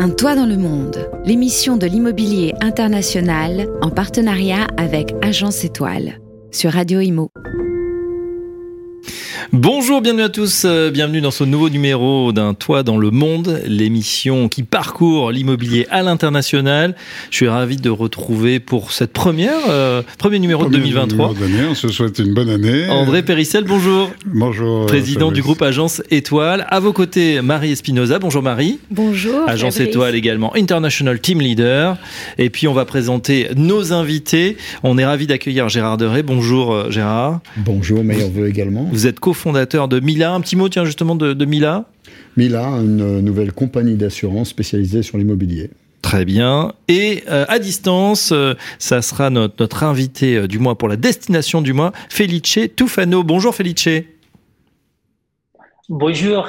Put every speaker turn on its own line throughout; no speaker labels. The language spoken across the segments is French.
Un toit dans le monde, l'émission de l'immobilier international en partenariat avec Agence Étoile sur Radio Imo.
Bonjour, bienvenue à tous, euh, bienvenue dans ce nouveau numéro d'un Toit dans le Monde, l'émission qui parcourt l'immobilier à l'international. Je suis ravi de retrouver pour cette première, euh, premier numéro de 2023.
on se souhaite une bonne année.
André Périssel, bonjour.
Bonjour.
Président du groupe Agence Étoile. À vos côtés, Marie Espinoza. Bonjour Marie.
Bonjour.
Agence Étoile également, International Team Leader. Et puis on va présenter nos invités. On est ravi d'accueillir Gérard Deray. Bonjour euh, Gérard.
Bonjour, meilleur vœu également.
Vous êtes co fondateur de Mila. Un petit mot, tiens, justement, de, Mila
Mila, une nouvelle compagnie d'assurance spécialisée sur l'immobilier.
Très bien. Et euh, à distance, euh, ça sera notre, notre invité euh, du mois pour la destination du mois, Felice Tufano. Bonjour Felice.
Bonjour.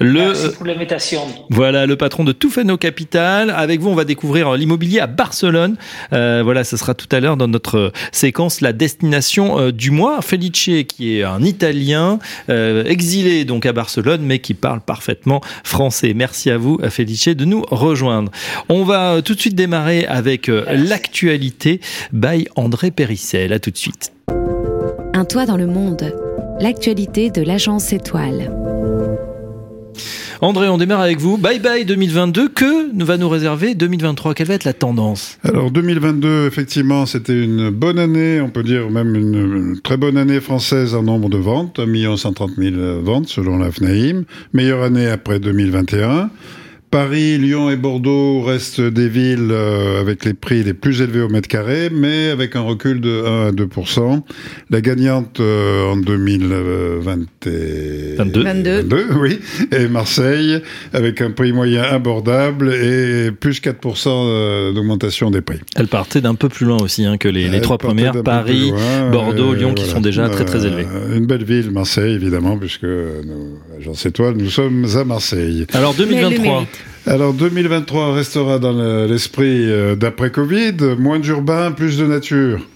Le, Merci pour l'invitation.
Voilà, le patron de Tufano Capital. Avec vous, on va découvrir l'immobilier à Barcelone. Euh, voilà, ce sera tout à l'heure dans notre séquence la destination euh, du mois. Felice, qui est un Italien euh, exilé donc à Barcelone, mais qui parle parfaitement français. Merci à vous, Felice, de nous rejoindre. On va tout de suite démarrer avec l'actualité by André Périssel. À tout de suite.
Un toit dans le monde. L'actualité de l'agence Étoile.
André, on démarre avec vous. Bye bye 2022. Que va nous réserver 2023 Quelle va être la tendance?
Alors 2022, effectivement, c'était une bonne année, on peut dire même une, très bonne année française en nombre de ventes, 1 130 000 ventes selon la FNAIM. Meilleure année après 2021. Paris, Lyon et Bordeaux restent des villes euh, avec les prix les plus élevés au mètre carré, mais avec un recul de 1 à 2% La gagnante euh, en 2022, 22. oui, et Marseille, avec un prix moyen abordable et plus 4 euh, d'augmentation des prix.
Elle partait d'un peu plus loin aussi hein, que les, trois premières, Paris, Bordeaux, Lyon, qui sont déjà très très élevés.
une belle ville, Marseille, évidemment, puisque nous, Agence Étoile, nous sommes à Marseille.
Alors 2023
alors 2023 restera dans l'esprit euh, d'après Covid, moins d'urbain, plus de nature.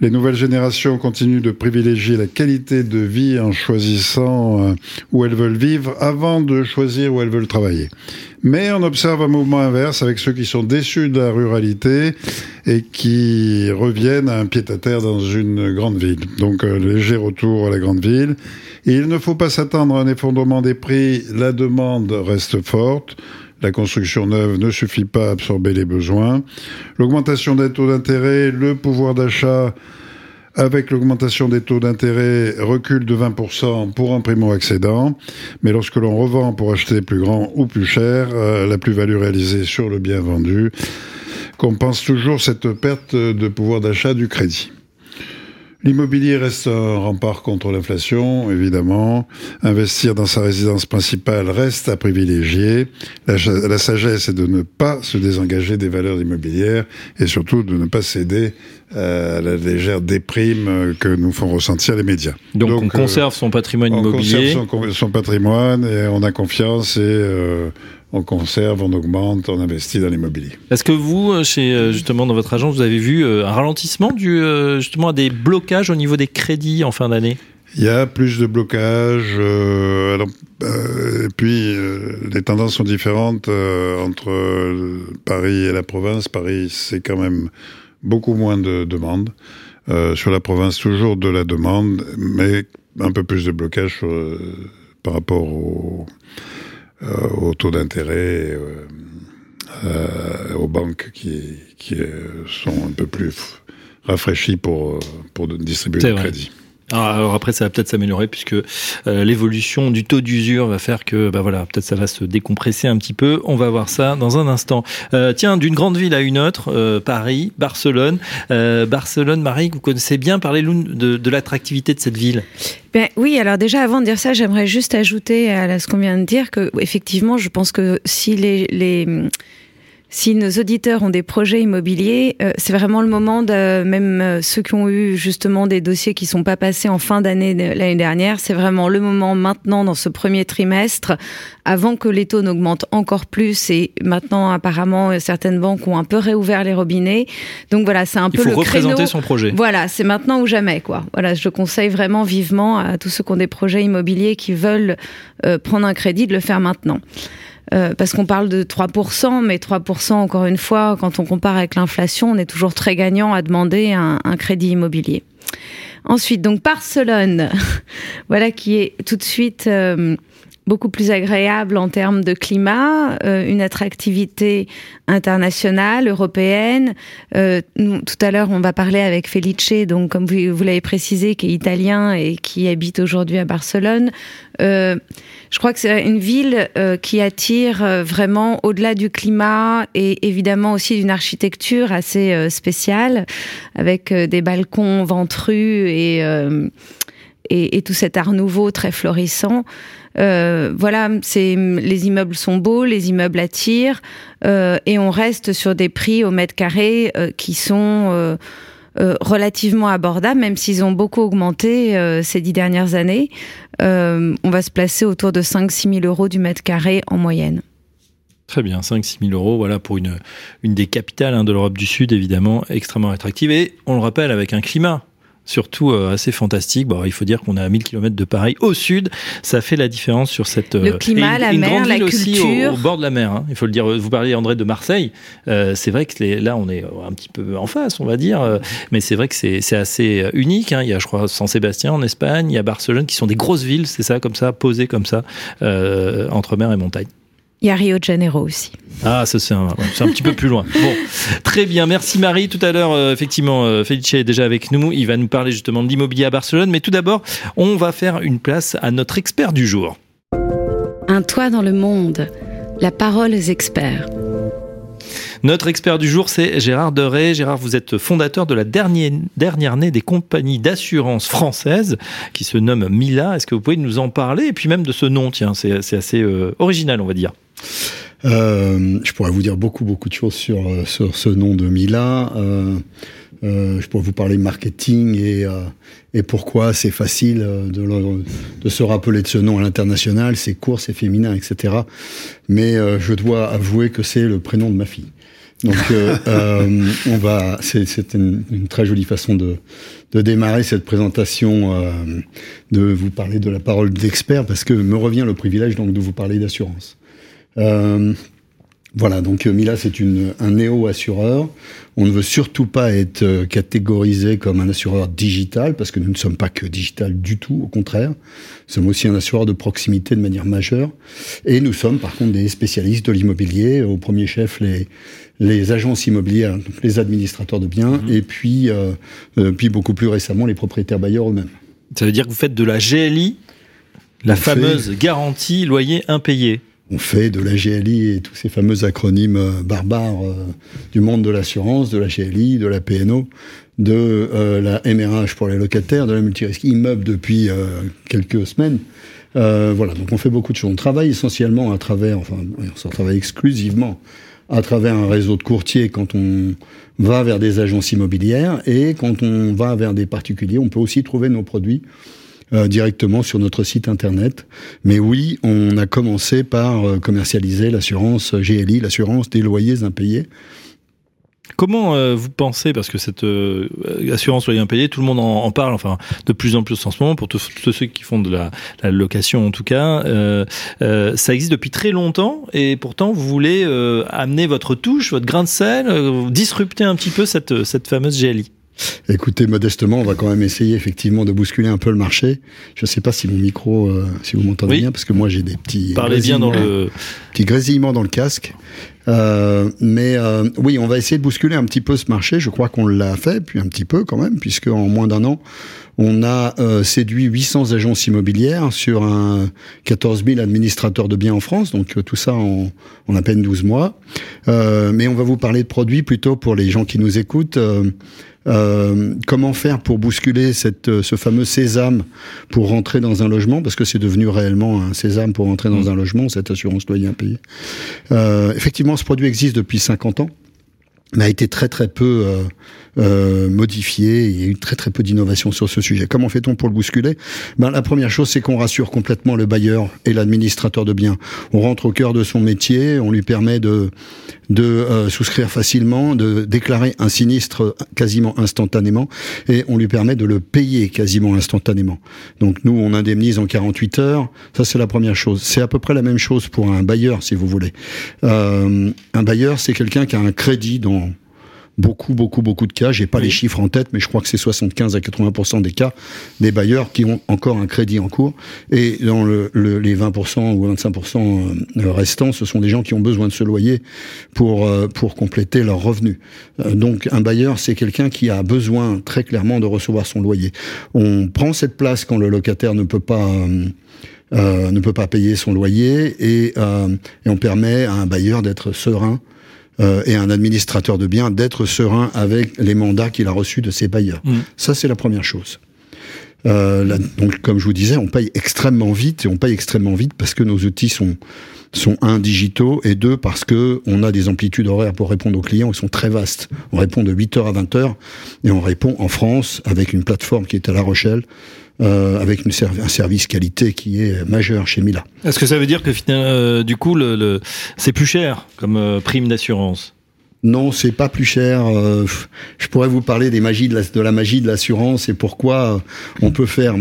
Les nouvelles générations continuent de privilégier la qualité de vie en choisissant euh, où elles veulent vivre avant de choisir où elles veulent travailler. Mais on observe un mouvement inverse avec ceux qui sont déçus de la ruralité et qui reviennent à un pied-à-terre dans une grande ville. Donc un léger retour à la grande ville. il ne faut pas s'attendre à un effondrement des prix, la demande reste forte. La construction neuve ne suffit pas à absorber les besoins. L'augmentation des taux d'intérêt, le pouvoir d'achat avec l'augmentation des taux d'intérêt recule de 20% pour un primo-accédant. Mais lorsque l'on revend pour acheter plus grand ou plus cher, euh, la plus-value réalisée sur le bien vendu compense toujours cette perte de pouvoir d'achat du crédit. L'immobilier reste un rempart contre l'inflation, évidemment. Investir dans sa résidence principale reste à privilégier. La, sagesse est de ne pas se désengager des valeurs immobilières et surtout de ne pas céder à la légère déprime que nous font ressentir les médias.
Donc, on conserve son patrimoine immobilier.
On conserve son, patrimoine et on a confiance et euh, on conserve, on augmente, on investit dans l'immobilier.
Est-ce que vous, euh, chez euh, justement dans votre agence, vous avez vu euh, un ralentissement du justement des blocages au niveau des crédits en fin d'année?
Il y a plus de blocages. et puis, les tendances sont différentes entre Paris et la province. Paris, c'est quand même beaucoup moins de demandes. sur la province, toujours de la demande, mais un peu plus de blocages par rapport au, euh, au taux d'intérêt, euh, euh, aux banques qui, qui sont un peu plus rafraîchies pour, pour distribuer le crédit.
Ah, alors après, ça va peut-être s'améliorer puisque euh, l'évolution du taux d'usure va faire que, bah voilà, peut-être ça va se décompresser un petit peu. On va voir ça dans un instant. Euh, tiens, d'une grande ville à une autre, euh, Paris, Barcelone. Barcelone, Marie, vous connaissez bien. Parler de, de l'attractivité de cette ville.
Ben oui, alors déjà avant de dire ça, j'aimerais juste ajouter à ce qu'on vient de dire que effectivement, je pense que si les, les si nos auditeurs ont des projets immobiliers, euh, c'est vraiment le moment de même euh, ceux qui ont eu justement des dossiers qui sont pas passés en fin d'année l'année dernière, c'est vraiment le moment maintenant dans ce premier trimestre, avant que les taux n'augmentent encore plus. Et maintenant, apparemment, certaines banques ont un peu réouvert les robinets. Donc voilà, c'est un peu le
représenter son projet.
Voilà, c'est maintenant ou jamais quoi. Voilà, je conseille vraiment vivement à tous ceux qui ont des projets immobiliers qui veulent euh, prendre un crédit de le faire maintenant. Euh, parce qu'on parle de 3%, mais 3%, encore une fois, quand on compare avec l'inflation, on est toujours très gagnant à demander un, crédit immobilier. Ensuite, donc Barcelone, voilà qui est tout de suite euh, beaucoup plus agréable en termes de climat, euh, une attractivité internationale, européenne. Euh, tout à l'heure, on va parler avec Felice, donc comme vous, l'avez précisé, qui est italien et qui habite aujourd'hui à Barcelone. Euh, je crois que c'est une ville qui attire vraiment au-delà du climat et évidemment aussi d'une architecture assez spéciale, avec des balcons ventrus et, et, tout cet art nouveau très florissant. Euh, voilà, les immeubles sont beaux, les immeubles attirent, euh, et on reste sur des prix au mètre carré euh, qui sont relativement abordables, même s'ils ont beaucoup augmenté ces dix dernières années. on va se placer autour de 5-6 000 euros du mètre carré en moyenne.
Très bien, 5-6 000 euros, voilà, pour une, une des capitales hein, de l'Europe du Sud, évidemment, extrêmement attractive. Et on le rappelle, avec un climat surtout euh, assez fantastique. Bon, il faut dire qu'on est à 1000 km de Paris au sud, ça fait la différence sur cette
le climat, la mer, la culture,
au, au, bord de la mer. Hein. Il faut le dire. Vous parliez André de Marseille. Euh, c'est vrai que les, là on est un petit peu en face, on va dire, euh, mais c'est vrai que c'est assez unique. Hein. Il y a, je crois, San Sébastien en Espagne, il y a Barcelone, qui sont des grosses villes, c'est ça, comme ça, posées comme ça euh, entre mer et montagne.
Il y a Rio de Janeiro aussi.
Ah, ça c'est un, un, petit peu plus loin. Bon, très bien. Merci Marie. Tout à l'heure, euh, effectivement, euh, Felice est déjà avec nous. Il va nous parler justement de l'immobilier à Barcelone. Mais tout d'abord, on va faire une place à notre expert du jour.
Un toit dans le monde. La parole aux experts.
Notre expert du jour, c'est Gérard Deray. Gérard, vous êtes fondateur de la dernière, dernière année des compagnies d'assurance françaises qui se nomme Mila. Est-ce que vous pouvez nous en parler? Et puis même de ce nom, tiens, c'est assez euh, original, on va dire.
Euh, je pourrais vous dire beaucoup, beaucoup de choses sur, euh, sur ce nom de Mila. Je pourrais vous parler marketing et, et pourquoi c'est facile de, de, se rappeler de ce nom à l'international, c'est court, c'est féminin, etc. Mais je dois avouer que c'est le prénom de ma fille. Donc, on va. C'est une, très jolie façon de, de démarrer cette présentation, de vous parler de la parole d'expert, parce que me revient le privilège donc de vous parler d'assurance. Euh, voilà, donc Mila, c'est un néo-assureur. On ne veut surtout pas être euh, catégorisé comme un assureur digital, parce que nous ne sommes pas que digital du tout, au contraire. Nous sommes aussi un assureur de proximité de manière majeure. Et nous sommes par contre des spécialistes de l'immobilier, au premier chef les, les agences immobilières, donc les administrateurs de biens, mmh. et puis, euh, euh, puis beaucoup plus récemment les propriétaires bailleurs eux-mêmes.
Ça veut dire que vous faites de la GLI, la On fameuse fait... garantie loyer impayé
on fait de la GLI et tous ces fameux acronymes euh, barbares euh, du monde de l'assurance, de la GLI, de la PNO, de euh, la MRH pour les locataires, de la multirisque immeuble depuis quelques semaines. Voilà, donc on fait beaucoup de choses. On travaille essentiellement à travers, enfin, on travaille exclusivement à travers un réseau de courtiers quand on va vers des agences immobilières et quand on va vers des particuliers, on peut aussi trouver nos produits euh, directement sur notre site internet. Mais oui, on a commencé par euh, commercialiser l'assurance GLI, l'assurance des loyers impayés.
Comment euh, vous pensez, parce que cette assurance loyer impayé, tout le monde en, parle, enfin de plus en plus en ce moment, pour tous ceux qui font de la, location en tout cas, ça existe depuis très longtemps et pourtant vous voulez amener votre touche, votre grain de sel, disrupter un petit peu cette fameuse GLI.
Écoutez, modestement, on va quand même essayer effectivement de bousculer un peu le marché. Je ne sais pas si mon micro, euh, si vous m'entendez oui. bien, parce que moi j'ai des petits
Parlez bien dans le
petits grésillements dans le casque. Euh, mais euh, oui, on va essayer de bousculer un petit peu ce marché. Je crois qu'on l'a fait, puis un petit peu quand même, puisque en moins d'un an, on a euh, séduit 800 agences immobilières sur un 14 000 administrateurs de biens en France, donc euh, tout ça en, en, à peine 12 mois. Euh, mais on va vous parler de produits plutôt pour les gens qui nous écoutent. Euh, comment faire pour bousculer cette, ce fameux sésame pour rentrer dans un logement, parce que c'est devenu réellement un sésame pour rentrer dans mmh. un logement, cette assurance loyer impayé. Euh, effectivement, ce produit existe depuis 50 ans, mais a été très très peu euh, euh, modifié. Il y a eu très très peu d'innovation sur ce sujet. Comment fait-on pour le bousculer? Ben, La première chose, c'est qu'on rassure complètement le bailleur et l'administrateur de biens. On rentre au cœur de son métier, on lui permet de de euh, souscrire facilement, de déclarer un sinistre quasiment instantanément, et on lui permet de le payer quasiment instantanément. Donc nous, on indemnise en 48 heures. Ça, c'est la première chose. C'est à peu près la même chose pour un bailleur, si vous voulez. Euh, un bailleur, c'est quelqu'un qui a un crédit dans beaucoup, beaucoup, beaucoup de cas. J'ai pas les chiffres en tête, mais je crois que c'est 75 à 80% des cas des bailleurs qui ont encore un crédit en cours. Et dans le, les 20% ou 25% euh, restants, ce sont des gens qui ont besoin de se loyer pour euh, pour compléter leurs revenus. Euh, donc un bailleur, c'est quelqu'un qui a besoin très clairement de recevoir son loyer. On prend cette place quand le locataire ne peut pas euh, ne peut pas payer son loyer et, euh, et on permet à un bailleur d'être serein euh, et un administrateur de biens d'être serein avec les mandats qu'il a reçus de ses bailleurs. Mmh. Ça, c'est la première chose. Euh, donc, comme je vous disais, on paye extrêmement vite et on paye extrêmement vite parce que nos outils sont sont un digitaux et deux parce que on a des amplitudes horaires pour répondre aux clients qui sont très vastes. On répond de 8h à 20h et on répond en France avec une plateforme qui est à La Rochelle euh, avec une un service qualité qui est majeur chez Mila.
Est-ce que ça veut dire que euh, du coup le, le c'est plus cher comme euh, prime d'assurance?
Non, c'est pas plus cher. Euh, je pourrais vous parler des magies de la, de la magie de l'assurance et pourquoi on peut faire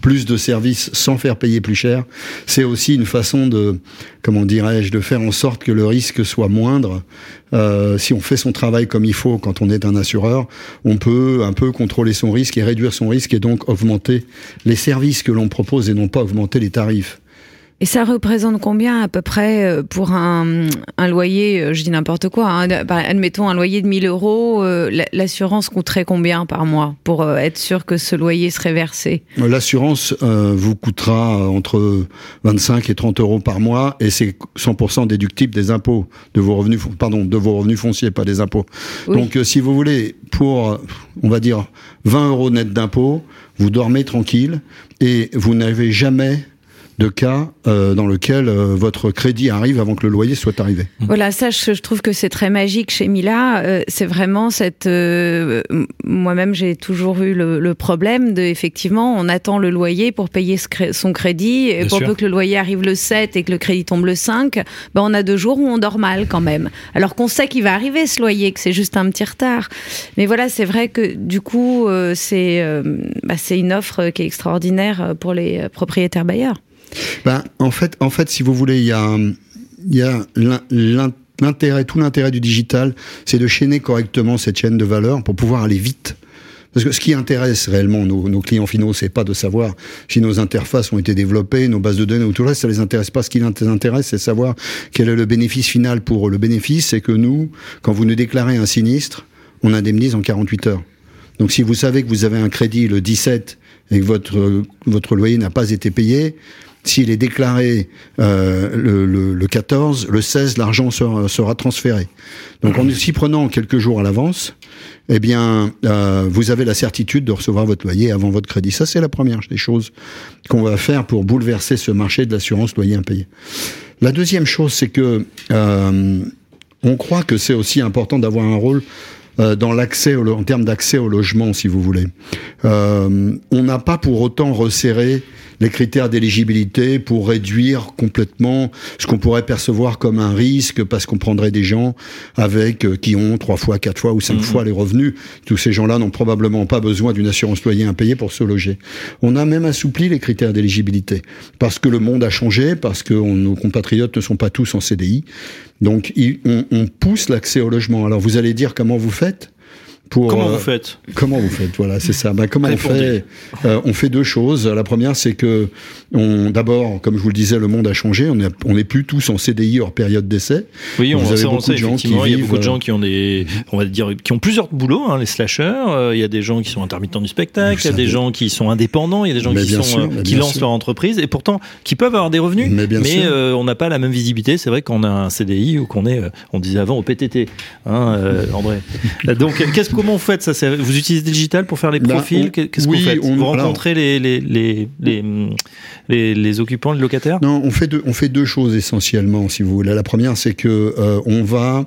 plus de services sans faire payer plus cher. C'est aussi une façon de, comment dirais-je, de faire en sorte que le risque soit moindre. Euh, si on fait son travail comme il faut quand on est un assureur, on peut un peu contrôler son risque et réduire son risque et donc augmenter les services que l'on propose et non pas augmenter les tarifs.
Et ça représente combien à peu près euh, pour un, un loyer, euh, je dis n'importe quoi, hein, bah, admettons un loyer de 1000 euros, euh, l'assurance coûterait combien par mois pour être sûr que ce loyer serait versé?
L'assurance euh, vous coûtera entre 25 et 30 euros par mois et c'est 100% déductible des impôts, de vos revenus, pardon, de vos revenus fonciers, pas des impôts. Oui. Donc si vous voulez, pour, on va dire, 20 euros net d'impôts, vous dormez tranquille et vous n'avez jamais de cas euh, dans lequel euh, votre crédit arrive avant que le loyer soit arrivé.
Voilà, ça, je, je trouve que c'est très magique chez Mila. Euh, c'est vraiment cette. Euh, moi-même, j'ai toujours eu le, le, problème de, effectivement, on attend le loyer pour payer son crédit. Et pour peu que le loyer arrive le 7 et que le crédit tombe le 5, ben, on a deux jours où on dort mal quand même. Alors qu'on sait qu'il va arriver ce loyer, que c'est juste un petit retard. Mais voilà, c'est vrai que du coup, euh, c'est bah, une offre qui est extraordinaire pour les propriétaires bailleurs.
Ben, en fait, en fait, si vous voulez, il y a, y a l'intérêt, tout l'intérêt du digital, c'est de chaîner correctement cette chaîne de valeur pour pouvoir aller vite. Parce que ce qui intéresse réellement nos, clients finaux, c'est pas de savoir si nos interfaces ont été développées, nos bases de données ou tout le reste, ça les intéresse pas. Ce qui les intéresse, c'est savoir quel est le bénéfice final pour eux. Le bénéfice, c'est que nous, quand vous nous déclarez un sinistre, on indemnise en 48 heures. Donc si vous savez que vous avez un crédit le 17 et que votre, votre loyer n'a pas été payé, s'il est déclaré euh, le, le, le, 14, le 16, l'argent sera, transféré. Donc en s'y prenant quelques jours à l'avance, eh bien, euh, vous avez la certitude de recevoir votre loyer avant votre crédit. Ça, c'est la première des choses qu'on va faire pour bouleverser ce marché de l'assurance loyer impayé. La deuxième chose, c'est que euh, on croit que c'est aussi important d'avoir un rôle dans l'accès en termes d'accès au logement, si vous voulez. On n'a pas pour autant resserré les critères d'éligibilité pour réduire complètement ce qu'on pourrait percevoir comme un risque parce qu'on prendrait des gens avec euh, qui ont trois fois, quatre fois ou cinq mmh. fois les revenus. Tous ces gens-là n'ont probablement pas besoin d'une assurance loyer impayée pour se loger. On a même assoupli les critères d'éligibilité parce que le monde a changé, parce que on, nos compatriotes ne sont pas tous en CDI. Donc on, on pousse l'accès au logement. Alors vous allez dire comment vous faites?
Pour, comment euh, vous faites
Comment vous faites Voilà, c'est ça. Ben, comment on fait euh, On fait deux choses. La première, c'est que on, d'abord, comme je vous le disais, le monde a changé. On n'est on est plus tous en CDI hors période d'essai.
Oui, on, sait, on sait effectivement. Il y a beaucoup de gens qui ont des, on va dire, qui ont plusieurs boulots. Hein, les slashers. Euh, il y a des gens qui sont intermittents du spectacle. Il y a des gens qui sont indépendants. Il y a des gens mais qui sont sûr, euh, qui lancent sûr. leur entreprise et pourtant qui peuvent avoir des revenus.
Mais,
mais euh, on n'a pas la même visibilité. C'est vrai qu'on a un CDI ou qu'on est, on disait avant au PTT, hein, André. Donc, qu'est-ce comment vous faites ça Vous utilisez digital pour faire les ben, profils Qu'est-ce que vous faites Vous rencontrez les, les, les, les, les, occupants, les locataires
Non, on fait, deux, on fait deux choses essentiellement, si vous voulez. La première, c'est que euh, on va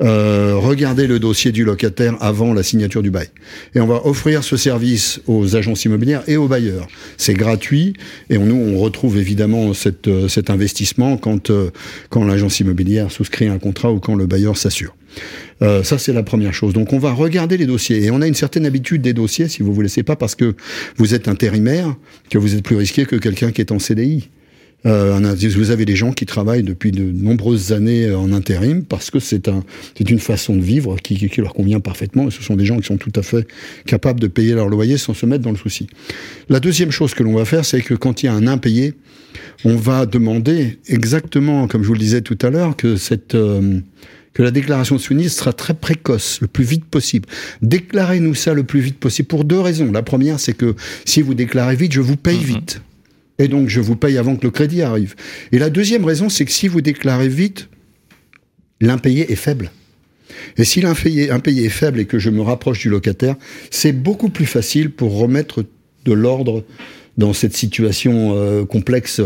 euh, regarder le dossier du locataire avant la signature du bail. Et on va offrir ce service aux agences immobilières et aux bailleurs. C'est gratuit et on, nous, on retrouve évidemment cette, euh, cet investissement quand, euh, quand l'agence immobilière souscrit un contrat ou quand le bailleur s'assure. Euh, ça, c'est la première chose. Donc, on va regarder les dossiers. Et on a une certaine habitude des dossiers, si vous vous laissez pas parce que vous êtes intérimaire, que vous êtes plus risqué que quelqu'un qui est en CDI. Euh, vous avez des gens qui travaillent depuis de nombreuses années en intérim parce que c'est un, c'est une façon de vivre qui, leur convient parfaitement et ce sont des gens qui sont tout à fait capables de payer leur loyer sans se mettre dans le souci. La deuxième chose que l'on va faire, c'est que quand il y a un impayé, on va demander exactement, comme je vous le disais tout à l'heure, que cette euh, que la déclaration de sinistre sera très précoce, le plus vite possible. Déclarez-nous ça le plus vite possible pour deux raisons. La première, c'est que si vous déclarez vite, je vous paye mhm. vite. Et donc, je vous paye avant que le crédit arrive. Et la deuxième raison, c'est que si vous déclarez vite, l'impayé est faible. Et si l'impayé est faible et que je me rapproche du locataire, c'est beaucoup plus facile pour remettre de l'ordre dans cette situation euh, complexe.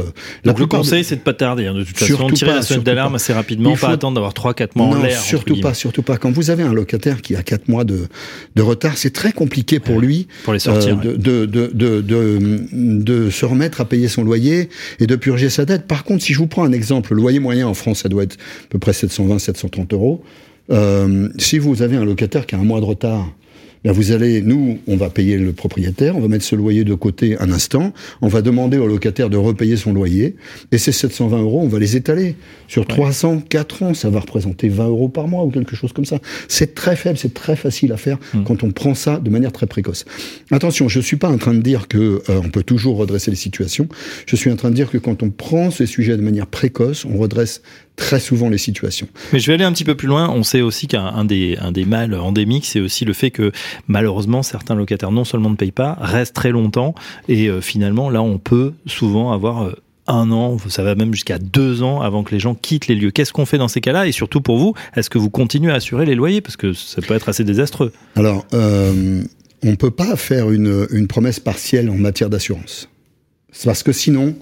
La Donc le conseil, c'est de pas tarder. Hein, de toute façon, tirer la sonnette d'alarme assez rapidement, pas attendre d'avoir 3-4 mois en l'air.
Surtout pas, surtout pas. Quand vous avez un locataire qui a 4 mois de, de retard, c'est très compliqué pour lui
pour les sortir,
euh, de, de, de, de, de, se remettre à payer son loyer et de purger sa dette. Par contre, si je vous prends un exemple, le loyer moyen en France, ça doit être à peu près 720-730 euros. Euh, si vous avez un locataire qui a un mois de retard, ben, vous allez, nous, on va payer le propriétaire, on va mettre ce loyer de côté un instant, on va demander au locataire de repayer son loyer, et ces 720 euros, on va les étaler. Sur 304 ans, ça va représenter 20 euros par mois ou quelque chose comme ça. C'est très faible, c'est très facile à faire mmh. quand on prend ça de manière très précoce. Attention, je suis pas en train de dire que euh, on peut toujours redresser les situations. Je suis en train de dire que quand on prend ces sujets de manière précoce, on redresse très souvent les situations.
Mais je vais aller un petit peu plus loin. On sait aussi qu'un des, un des mâles endémiques, c'est aussi le fait que malheureusement certains locataires non seulement ne payent pas, restent très longtemps et euh, finalement là on peut souvent avoir euh, un an, ça va même jusqu'à deux ans avant que les gens quittent les lieux. Qu'est-ce qu'on fait dans ces cas-là? Et surtout pour vous, est-ce que vous continuez à assurer les loyers? Parce que ça peut être assez désastreux.
Alors, euh, on ne peut pas faire une, une promesse partielle en matière d'assurance. Parce que sinon,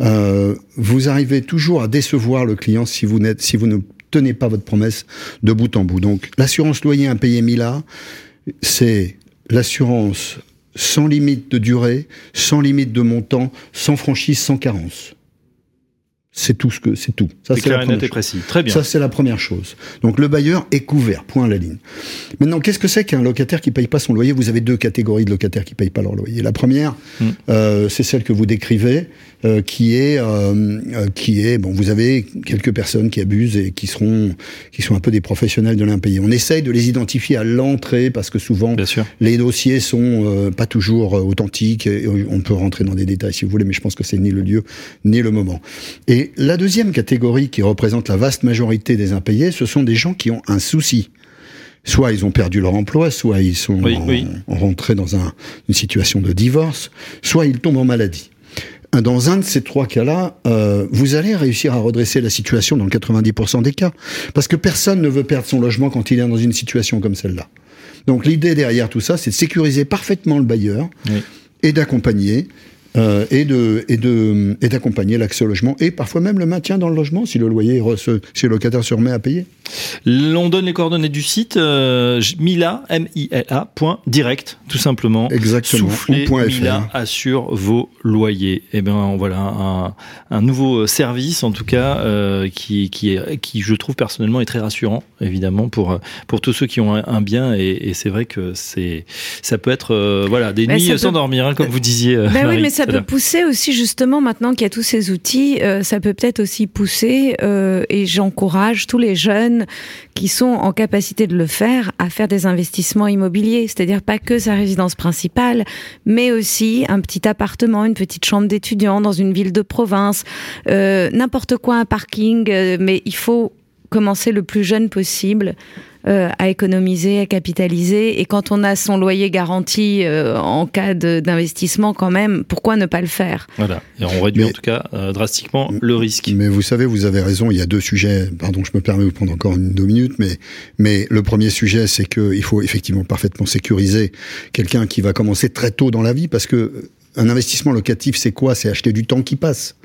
euh, vous arrivez toujours à décevoir le client si vous, n'êtes, si vous ne tenez pas votre promesse de bout en bout. Donc l'assurance loyer impayé Mila, c'est l'assurance sans limite de durée, sans limite de montant, sans franchise, sans carence. C'est tout ce que c'est tout.
Ça c'est clair et précis. Très bien.
Ça c'est la première chose. Donc le bailleur est couvert. Point à la ligne. Maintenant, qu'est-ce que c'est qu'un locataire qui paye pas son loyer? Vous avez deux catégories de locataires qui payent pas leur loyer. La première, hmm. euh, c'est celle que vous décrivez, euh, qui est euh, euh, qui est bon. Vous avez quelques personnes qui abusent et qui seront qui sont un peu des professionnels de l'impayé. On essaye de les identifier à l'entrée parce que souvent les dossiers sont pas toujours authentiques. Et on peut rentrer dans des détails si vous voulez, mais je pense que c'est ni le lieu ni le moment. Et et la deuxième catégorie qui représente la vaste majorité des impayés, ce sont des gens qui ont un souci. Soit ils ont perdu leur emploi, soit ils sont rentrés dans une situation de divorce, soit ils tombent en maladie. Dans un de ces trois cas-là, euh, vous allez réussir à redresser la situation dans 90% des cas. Parce que personne ne veut perdre son logement quand il est dans une situation comme celle-là. Donc l'idée derrière tout ça, c'est de sécuriser parfaitement le bailleur et d'accompagner euh, et de et de et d'accompagner l'accès au logement et parfois même le maintien dans le logement si le loyer si le locataire se remet à payer.
On donne les coordonnées du site euh, mila m i l a point direct tout simplement.
Exactement.
Soufflez, Mila assure vos loyers. Et eh ben voilà un, un nouveau service en tout cas euh, qui qui est qui je trouve personnellement est très rassurant évidemment pour pour tous ceux qui ont un, bien et, et c'est vrai que c'est ça peut être euh, voilà des nuits sans dormir hein, comme vous disiez.
Ben oui mais ça peut pousser aussi justement maintenant qu'il y a tous ces outils, euh, ça peut peut-être aussi pousser euh, et j'encourage tous les jeunes qui sont en capacité de le faire à faire des investissements immobiliers, c'est-à-dire pas que sa résidence principale, mais aussi un petit appartement, une petite chambre d'étudiant dans une ville de province, euh, n'importe quoi, un parking, mais il faut commencer le plus jeune possible euh, à économiser, à capitaliser. Et quand on a son loyer garanti euh, en cas d'investissement, quand même, pourquoi ne pas le faire?
Voilà. Et on réduit en tout cas euh, drastiquement le risque.
Mais vous savez, vous avez raison. Il y a deux sujets. Pardon, je me permets de vous prendre encore une deux minutes, mais mais le premier sujet, c'est qu'il faut effectivement parfaitement sécuriser quelqu'un qui va commencer très tôt dans la vie, parce que un investissement locatif, c'est quoi? C'est acheter du temps qui passe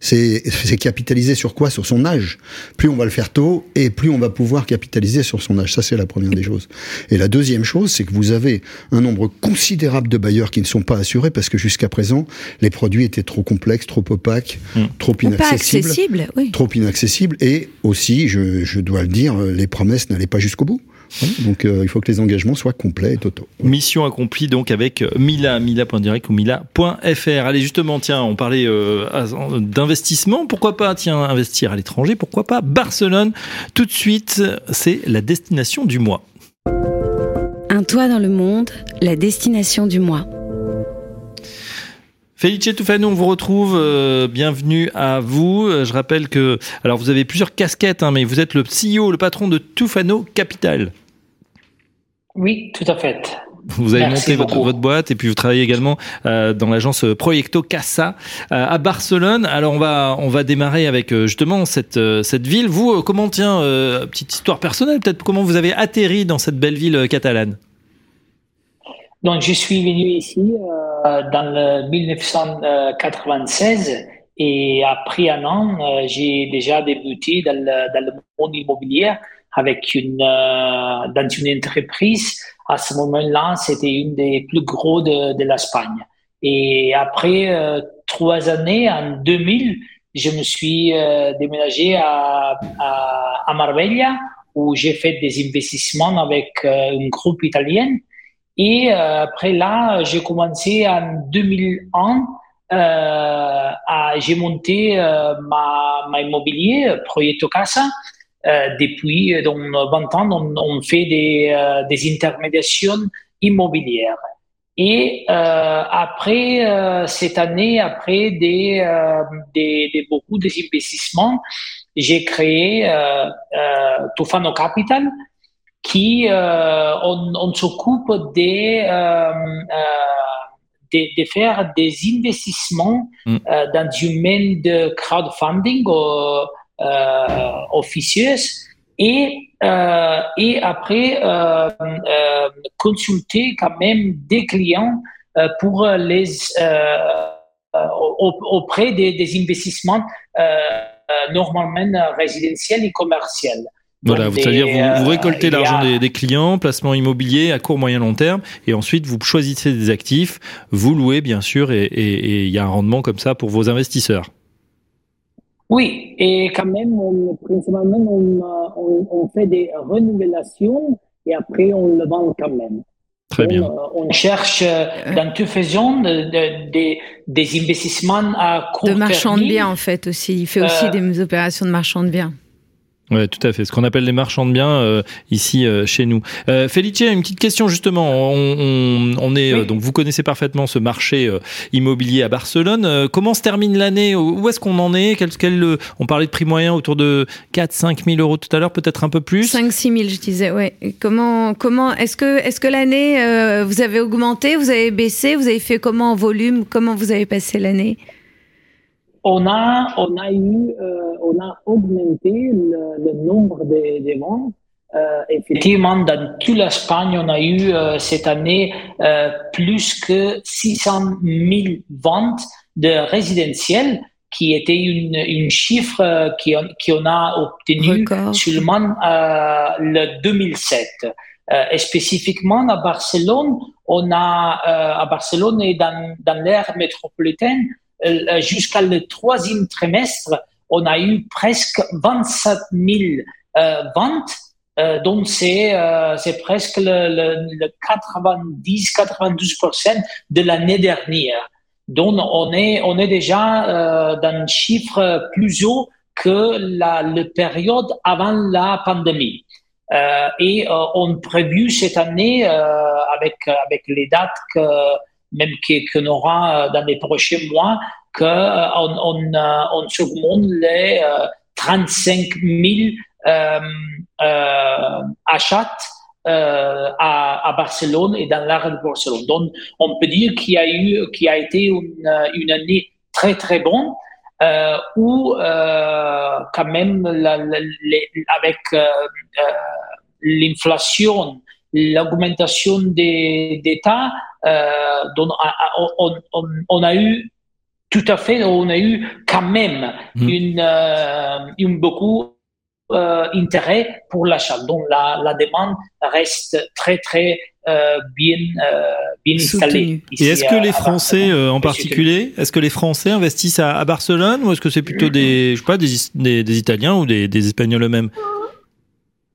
c'est capitaliser sur quoi? Sur son âge. Plus on va le faire tôt, et plus on va pouvoir capitaliser sur son âge. Ça, c'est la première des choses. Et la deuxième chose, c'est que vous avez un nombre considérable de bailleurs qui ne sont pas assurés parce que jusqu'à présent, les produits étaient trop complexes, trop opaques, hmm. trop inaccessibles. Trop inaccessibles. Et aussi, je, je dois le dire, les promesses n'allaient pas jusqu'au bout. Donc euh, il faut que les engagements soient complets et totaux.
Mission accomplie donc avec euh, Mila, mila.direct ou mila.fr. Allez justement, tiens, on parlait euh, d'investissement. Pourquoi pas, tiens, investir à l'étranger? Pourquoi pas Barcelone? Tout de suite, c'est la destination du mois.
Un toit dans le monde, la destination du mois.
Felice Tufano, on vous retrouve. bienvenue à vous. Je rappelle que, alors vous avez plusieurs casquettes, hein, mais vous êtes le CEO, le patron de Tufano Capital.
Oui, tout à fait.
Vous avez monté votre, boîte et puis vous travaillez également euh, dans l'agence Proyecto Casa euh, à Barcelone. Alors on va on va démarrer avec euh, justement cette cette ville. Vous comment tient petite histoire personnelle peut-être comment vous avez atterri dans cette belle ville catalane?
Donc je suis venu ici dans le 1996 et après un an j'ai déjà débuté dans le, dans le monde immobilier avec une, euh, dans une entreprise. À ce moment-là, c'était une des plus gros de, de l'Espagne. Et après euh, trois années, en 2000, je me suis euh, déménagé à, à, à, Marbella, où j'ai fait des investissements avec un groupe italien. Et après là, j'ai commencé en 2001. Euh, j'ai monté ma, ma immobilier, Proyecto Casa, euh, depuis euh, donc, 20 ans, on, on fait des, euh, des, intermédiations immobilières. Et après cette année, après des, des, des beaucoup d'investissements, j'ai créé Tufano Capital, qui on, on s'occupe de, de, de, faire des investissements mm. dans le domaine de crowdfunding euh, officieuse et, euh, et après euh, consulter quand même des clients pour les auprès des, des investissements normalement résidentiels et commerciaux.
Voilà, c'est-à-dire vous, vous, récoltez l'argent des, des, clients, placement immobilier à court, moyen, long terme, et ensuite vous choisissez des actifs, vous louez bien sûr, et il y a un rendement comme ça pour vos investisseurs.
Oui, et quand même, on, principalement, on, on, on, fait des renouvellations et après, on le vend quand même.
Très bien.
On, cherche euh, dans toute façon de, de, de, des investissements à court terme.
De marchand de biens, en fait, aussi. Il fait aussi euh, des opérations de marchand de biens.
Ouais, tout à fait. Ce qu'on appelle les marchands de biens euh, ici euh, chez nous. Euh, Felice, une petite question justement. On, on, on est donc vous connaissez parfaitement ce marché immobilier à Barcelone. comment se termine l'année? Où est-ce qu'on en est? Quel, quel, On parlait de prix moyen autour de 4 5 000 euros tout à l'heure, peut-être un peu plus.
5 6 000, je disais. Ouais. Comment comment est-ce que est-ce que l'année vous avez augmenté, vous avez baissé, vous avez fait comment en volume? Comment vous avez passé l'année?
On a, on a eu, euh, on a augmenté le, le nombre de, de ventes. Euh, effectivement, dans toute l'Espagne, on a eu euh, cette année plus que 600 000 ventes de résidentiels, qui était une, une chiffre qui on, qui on a obtenu Record. seulement le 2007. et spécifiquement à Barcelone, on a à Barcelone et dans, dans l'ère métropolitaine, jusqu'à le troisième trimestre, on a eu presque 27 000 euh, ventes. Euh, donc c'est euh, c'est presque le, le, le 90-92% de l'année dernière. Donc on est on est déjà euh, dans un chiffre plus haut que la, période avant la pandémie. Euh, et euh, on prévu cette année avec avec les dates que même qu'on aura euh, dans les prochains mois, qu'on euh, on, on, euh, on les 35 000 achètent à, Barcelone et dans l'arrêt de Barcelone. Donc, on peut dire qu'il y a eu, qu'il a été une, année très très bonne euh, où euh, quand même avec euh, l'inflation, l'augmentation des, des tas, on, on, on, a eu tout à fait, on a eu quand même mmh. une, une beaucoup euh, intérêt pour l'achat. Donc la, la, demande reste très très euh, bien euh, bien installée.
Et est-ce que les Français en particulier, est-ce que les Français investissent à, à Barcelone ou est-ce que c'est plutôt des je sais pas des, des, des Italiens ou des, des Espagnols eux-mêmes?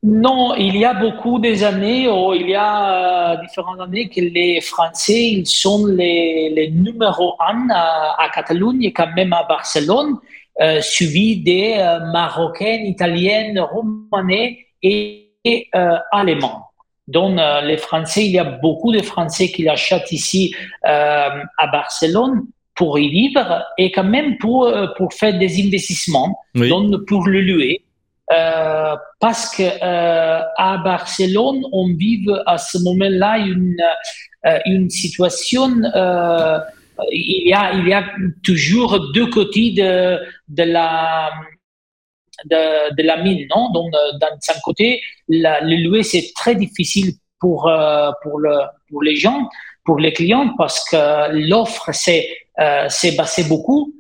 Non, il y a beaucoup des années, ou il y a euh, différentes années que les Français, ils sont les, les numéros un à, à Catalogne et quand même à Barcelone. Euh, suivi des euh, Marocaines, Italiennes, Romanais et, euh, Allemands. Donc, les Français, il y a beaucoup de Français qui l'achètent ici à Barcelone pour y vivre et quand même pour, pour faire des investissements, donc pour le louer. Parce que à Barcelone, on vit à ce moment-là une, une situation il y a, il y a toujours deux côtés de, de la, de, de, la mine, non? Donc, euh, d'un côté, la, le louer, c'est très difficile pour, euh, pour, le, pour les gens, pour les clients, parce que l'offre s'est euh, baissée beaucoup.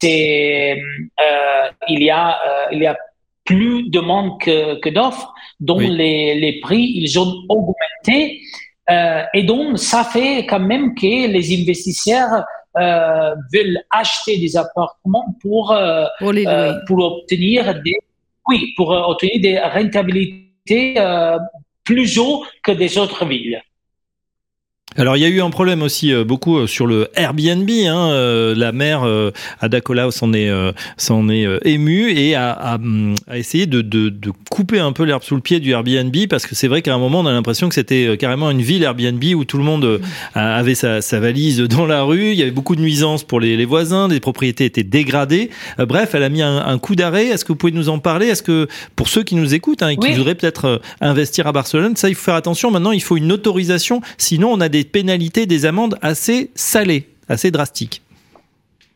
C'est, euh, il y a, euh, il y a plus de demande que, que d'offres, donc les, les prix, ils ont augmenté. Euh, et donc, ça fait quand même que les investisseurs euh, veulent acheter des appartements pour, euh, pour, euh, pour, obtenir des, oui, pour obtenir des rentabilités euh, plus haut que des autres villes.
Alors il y a eu un problème aussi euh, beaucoup euh, sur le Airbnb. Hein, euh, la maire Ada Colau s'en est s'en est émue et a, a, a essayé de, de, de, couper un peu l'herbe sous le pied du Airbnb parce que c'est vrai qu'à un moment on a l'impression que c'était carrément une ville Airbnb où tout le monde avait sa, sa, valise dans la rue. Il y avait beaucoup de nuisances pour les, les voisins, les propriétés étaient dégradées. bref, elle a mis un, un coup d'arrêt. Est-ce que vous pouvez nous en parler? Est-ce que pour ceux qui nous écoutent hein, et qui voudraient peut-être investir à Barcelone, ça il faut faire attention. Maintenant, il faut une autorisation, sinon on a des pénalités, des amendes assez salées, assez drastiques.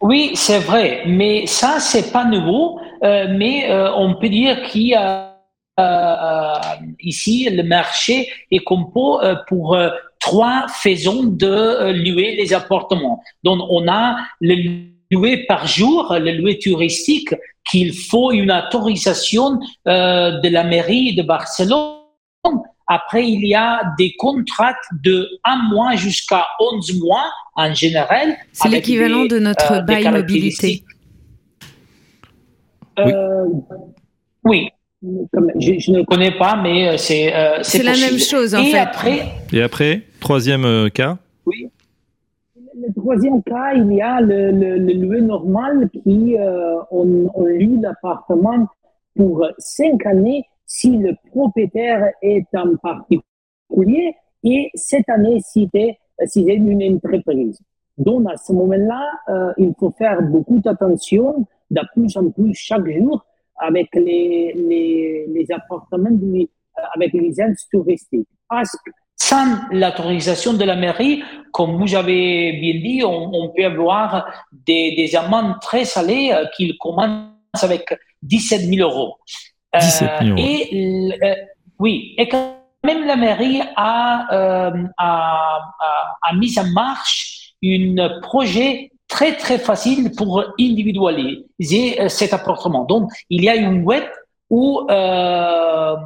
Oui, c'est vrai, mais ça, c'est pas nouveau. Euh, mais euh, on peut dire qu'il y a euh, ici le marché est compo pour trois faisons de louer les appartements. Donc, on a le louer par jour, le louer touristique, qu'il faut une autorisation de la mairie de Barcelone après, il y a des contrats de un mois jusqu'à 11 mois en général.
C'est l'équivalent de notre euh, bail mobilité.
Euh, oui. je, ne connais pas, mais euh, c'est euh,
c'est la même chose en
Et
fait.
Après,
Et après, troisième cas?
Oui. Le troisième cas, il y a le, le, le normal qui on, on loue l'appartement pour cinq années si le propriétaire est un particulier et cette année si c'est si une entreprise. Donc à ce moment-là, euh, il faut faire beaucoup d'attention de plus en plus chaque jour avec les, les, appartements, euh, avec les aides touristiques. Parce que sans l'autorisation de la mairie, comme vous avez bien dit, on, peut avoir des, des amendes très salées euh, qui commencent avec 17 000 euros.
17
euh, et euh, oui, et quand même la mairie a, euh, a, a, a, mis en marche un projet très très facile pour individualiser cet appartement. Donc, il y a une web où euh,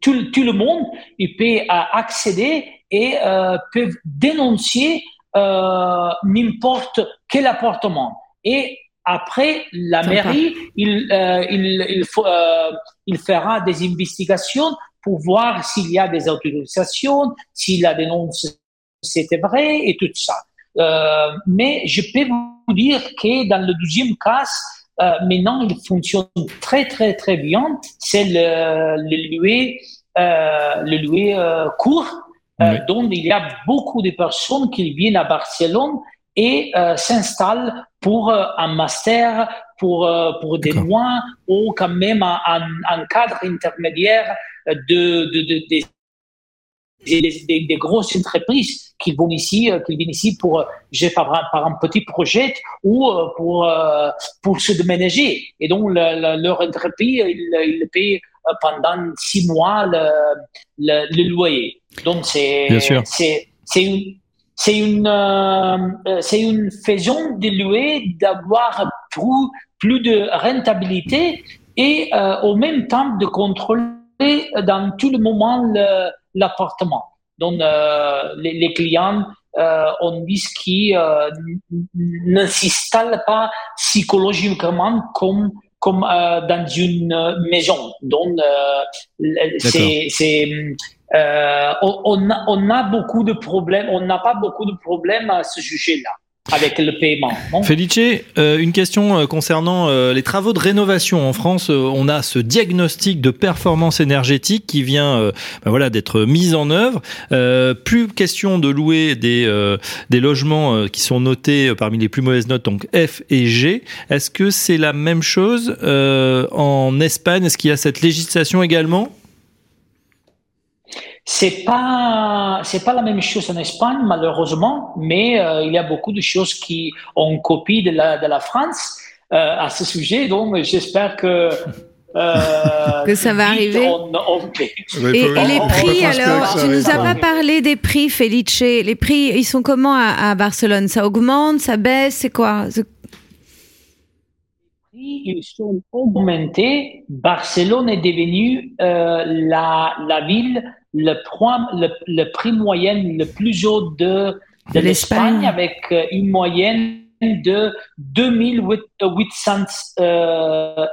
tout, tout, le monde il peut accéder et euh, peut dénoncer euh, n'importe quel appartement. Et après, la mairie, il, euh, il, il, faut, euh, il, fera des investigations pour voir s'il y a des autorisations, si la dénonce c'était vrai et tout ça. Euh, mais je peux vous dire que dans le deuxième cas, euh, maintenant, il fonctionne très, très, très bien. C'est le, le louer, euh, le louer court. Oui. Donc, il y a beaucoup de personnes qui viennent à Barcelone et s'installent pour euh, un master, pour, pour des mois ou quand même un, cadre intermédiaire de, de, de, de des, des, grosses entreprises qui vont ici, qui viennent ici pour, je par, par un petit projet ou pour, pour se déménager. Et donc, leur entreprise, ils, ils payent pendant six mois le, le, loyer. Donc, c'est, c'est, c'est une, c'est une, euh, c'est une façon de louer d'avoir plus, plus de rentabilité et euh, au même temps de contrôler dans tout le moment l'appartement. Donc, euh, les, les, clients euh, on dit qui euh, ne s'installe pas psychologiquement comme comme euh, dans une maison. Donc, c'est euh, on, a, beaucoup de problèmes, on n'a pas beaucoup de problèmes à ce sujet-là avec le paiement.
Felice, euh, une question euh, concernant les travaux de rénovation en France. on a ce diagnostic de performance énergétique qui vient, ben voilà, d'être mis en œuvre. plus question de louer des des logements qui sont notés parmi les plus mauvaises notes, donc F et G. Est-ce que c'est la même chose en Espagne? Est-ce qu'il y a cette législation également?
C'est pas c'est pas la même chose en Espagne malheureusement, mais euh, il y a beaucoup de choses qui ont copie de la de la France euh, à ce sujet. Donc j'espère que
euh, que ça va arriver. et, les prix, alors, tu nous as pas parlé des prix, Felice. Les prix, ils sont comment à, à Barcelone? Ça augmente, ça baisse, c'est quoi?
Ils sont augmentés. Barcelone est devenue euh, la, la ville le, le, le, prix moyen le plus haut de, de, l'Espagne avec euh, une moyenne de 2801 euh,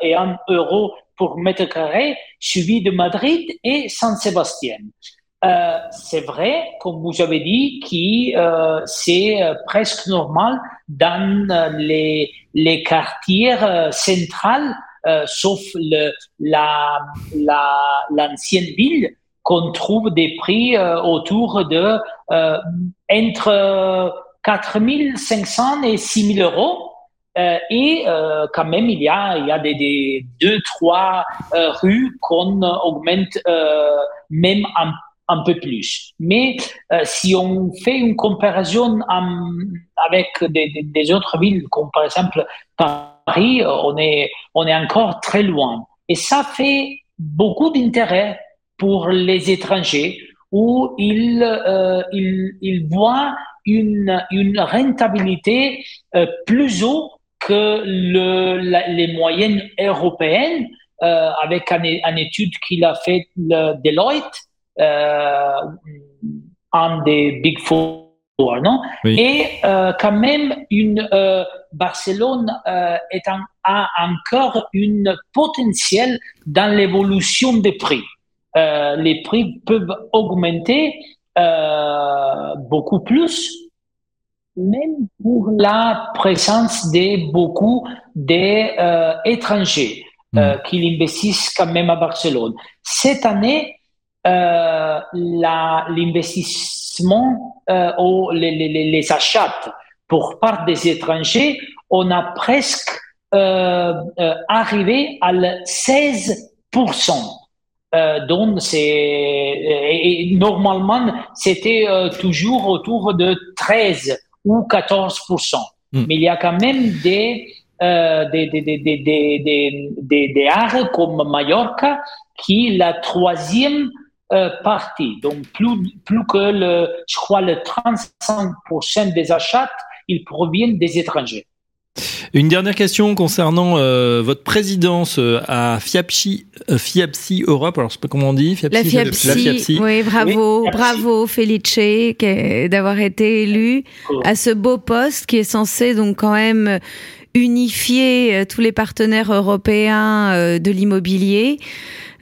euros pour mètre carré, suivi de Madrid et San Sébastien. Euh, c'est vrai, comme vous avez dit, que euh, c'est euh, presque normal dans les, les quartiers centrales, sauf le, la, la, l'ancienne ville, qu'on trouve des prix autour de entre 4500 et 6000 euros. et quand même, il y a, il y a des, des deux, trois rues qu'on augmente même un un peu plus. Mais euh, si on fait une comparaison avec des, autres villes, comme par exemple Paris, on est, on est encore très loin. Et ça fait beaucoup d'intérêt pour les étrangers où ils, euh, ils, voient une, une rentabilité euh, plus haut que le, les moyennes européennes avec une, étude qu'il a fait le Deloitte euh, un des Big Four. Non? Et euh, quand même, une, euh, Barcelone est a encore une potentiel dans l'évolution des prix. les prix peuvent augmenter beaucoup plus, même pour la présence de beaucoup d'étrangers mm. qui investissent quand même à Barcelone. Cette année, euh, l'investissement euh, ou les, les, les, achats pour part des étrangers, on a presque euh, euh arrivé à 16%. Euh, donc c'est et, normalement c'était toujours autour de 13 ou 14% hmm. mais il y a quand même des euh, des, des, des, des, des, des, des arts comme Mallorca qui la troisième euh, partie. Donc, plus, plus que, le, je crois, le 35% des achats, ils proviennent des étrangers.
Une dernière question concernant euh, votre présidence euh, à FIAPSI, FIAPSI Europe. Alors, je sais pas comment on dit.
FIAPSI, la FIAPSI. Oui, bravo, bravo Felice d'avoir été élu à ce beau poste qui est censé donc quand même unifier tous les partenaires européens de l'immobilier.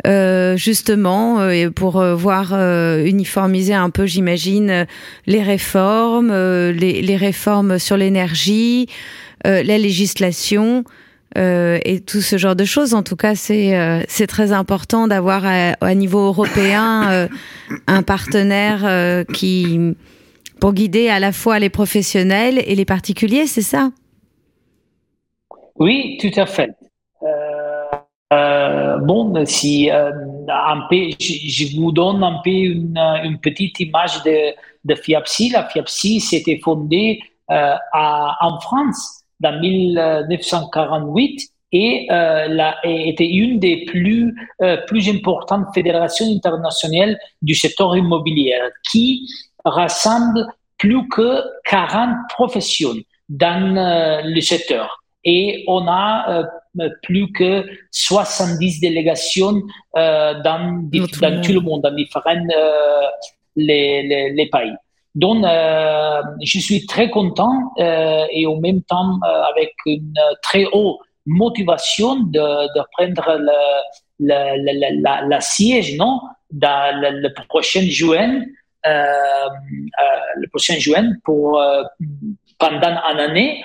Euh, justement euh, pour euh, voir uniformiser un peu, j'imagine, les réformes, les, les, réformes sur l'énergie, la législation. et tout ce genre de choses. En tout cas, c'est très important d'avoir à, niveau européen un partenaire qui pour guider à la fois les professionnels et les particuliers, c'est ça?
Oui, tout à fait. Euh, bon, si euh, un peu, je, vous donne un peu une, une petite image de, de FIAPSI. La FIAPSI s'était fondée euh, à, en France dans 1948 et euh, la, était une des plus, euh, plus importantes fédérations internationales du secteur immobilier qui rassemble plus que 40 professions dans le secteur. Et on a plus que 70 délégations euh, dans, dans tout le monde, dans différents les, les, les, pays. Donc, je suis très content et en même temps avec une très haute motivation de, de prendre le, le, la, la, siège non dans le, prochain juin euh, euh, le prochain juin pour euh, pendant une année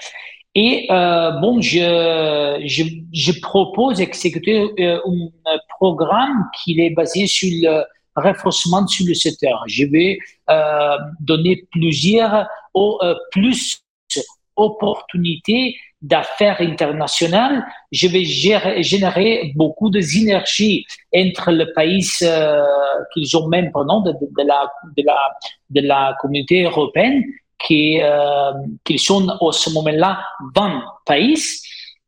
et bon je, je, je propose d'exécuter un programme qui est basé sur le renforcement sur le secteur. Je vais donner plusieurs ou plus opportunités d'affaires internationales, je vais générer beaucoup de synergie entre les pays euh, qu'ils ont même pendant de, de, la, de, la, de la communauté européenne, qui, euh, qui sont à ce moment-là 20 pays.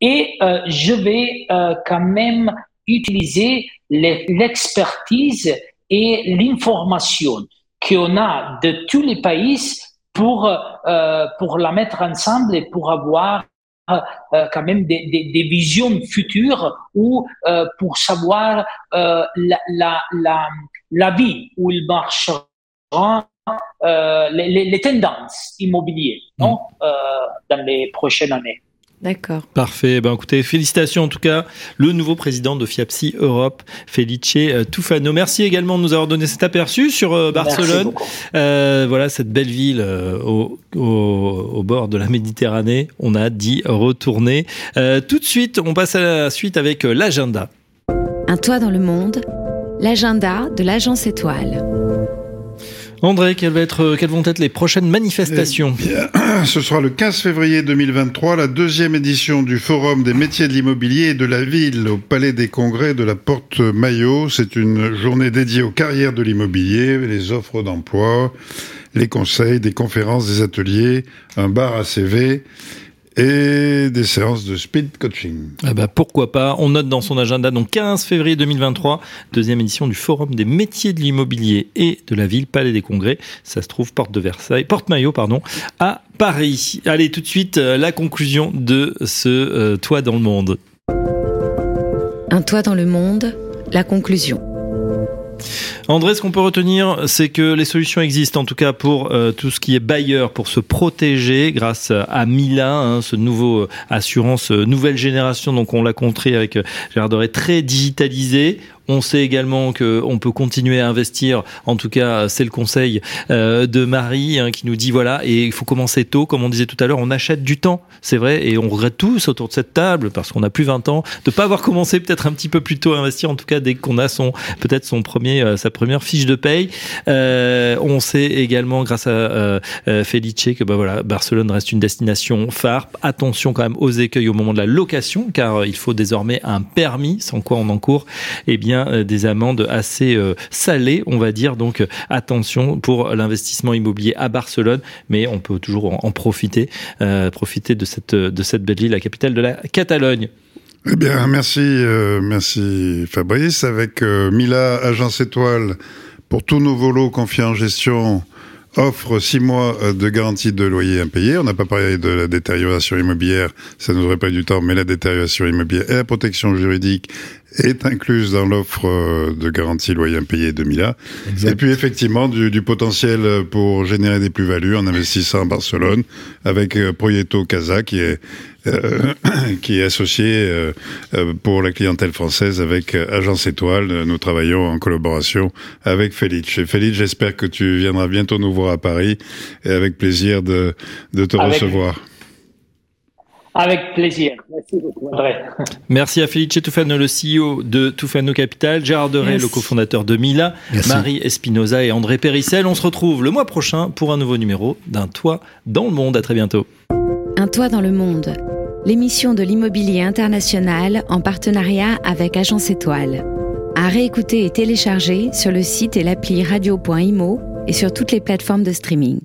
Et euh, je vais euh, quand même utiliser l'expertise et l'information qu'on a de tous les pays pour, euh, pour la mettre ensemble et pour avoir euh, quand même des, des, des, visions futures ou euh, pour savoir euh, la, la, la, la, vie où il marchera, euh, les, les, tendances immobilières non, mm. euh, dans les prochaines années.
D'accord.
Parfait. Ben, écoutez, félicitations en tout cas, le nouveau président de FIAPSI Europe, Felice euh, Tufano. Merci également de nous avoir donné cet aperçu sur euh, Barcelone. Euh, voilà, cette belle ville euh, au, au, au, bord de la Méditerranée. On a d'y retourner. Euh, tout de suite, on passe à la suite avec l'agenda.
Un toit dans le monde, l'agenda de l'agence étoile.
André, quelles, vont être les prochaines manifestations
eh Ce sera le 15 février 2023, la deuxième édition du Forum des métiers de l'immobilier et de la ville au Palais des Congrès de la Porte Maillot. C'est une journée dédiée aux carrières de l'immobilier, les offres d'emploi, les conseils, des conférences, des ateliers, un bar à CV et des séances de speed coaching.
Eh ben, pourquoi pas On note dans son agenda donc 15 février 2023, deuxième édition du Forum des métiers de l'immobilier et de la ville, Palais des Congrès. Ça se trouve porte de Versailles, porte Maillot pardon, à Paris. Allez tout de suite euh, la conclusion de ce euh, toit dans le monde.
Un toit dans le monde, la conclusion.
André, ce qu'on peut retenir, c'est que les solutions existent, en tout cas pour euh, tout ce qui est bailleur, pour se protéger grâce à Mila, hein, ce nouveau euh, assurance euh, nouvelle génération. Donc on l'a compris avec Gérard Doré, très digitalisé. On sait également qu'on peut continuer à investir. En tout cas, c'est le conseil euh, de Marie hein, qui nous dit voilà, et il faut commencer tôt. Comme on disait tout à l'heure, on achète du temps, c'est vrai, et on regrette tous autour de cette table parce qu'on a plus 20 ans de pas avoir commencé peut-être un petit peu plus tôt à investir. En tout cas, dès qu'on a son peut-être son premier euh, sa première fiche de paye. Euh, on sait également grâce à euh, euh, Felice que bah voilà, Barcelone reste une destination phare. Attention quand même aux écueils au moment de la location, car il faut désormais un permis, sans quoi on encourt eh bien euh, des amendes assez euh, salées, on va dire. Donc euh, attention pour l'investissement immobilier à Barcelone, mais on peut toujours en, profiter, profiter de cette de cette belle ville, la capitale de la Catalogne.
Eh bien, merci, merci Fabrice. Avec Mila Agence Étoile, pour tous nos volos confiés en gestion, offre six mois de garantie de loyer impayé. On n'a pas parlé de la détérioration immobilière, ça nous aurait pas du temps, mais la détérioration immobilière et la protection juridique est incluse dans l'offre euh, de garantie loyer impayé de Mila. Exact. Et puis effectivement du, du, potentiel pour générer des plus-values en investissant à Barcelone avec euh, Proyecto Casa qui est euh, qui est associé euh, euh, pour la clientèle française avec Agence Étoile. Nous travaillons en collaboration avec Félix. Et Félix, j'espère que tu viendras bientôt nous voir à Paris et avec plaisir de, de te avec... recevoir.
Avec plaisir. Merci beaucoup, André.
Merci à Felice Tufano, le CEO de Tufano Capital, Gérard Derey, yes. le cofondateur de Mila, Merci. Marie Espinoza et André Périssel. On se retrouve le mois prochain pour un nouveau numéro d'un toit dans le monde. À très bientôt.
Un toit dans le monde l'émission de l'immobilier international en partenariat avec Agence Étoile. À réécouter et télécharger sur le site et l'appli radio.imo et sur toutes les plateformes de streaming.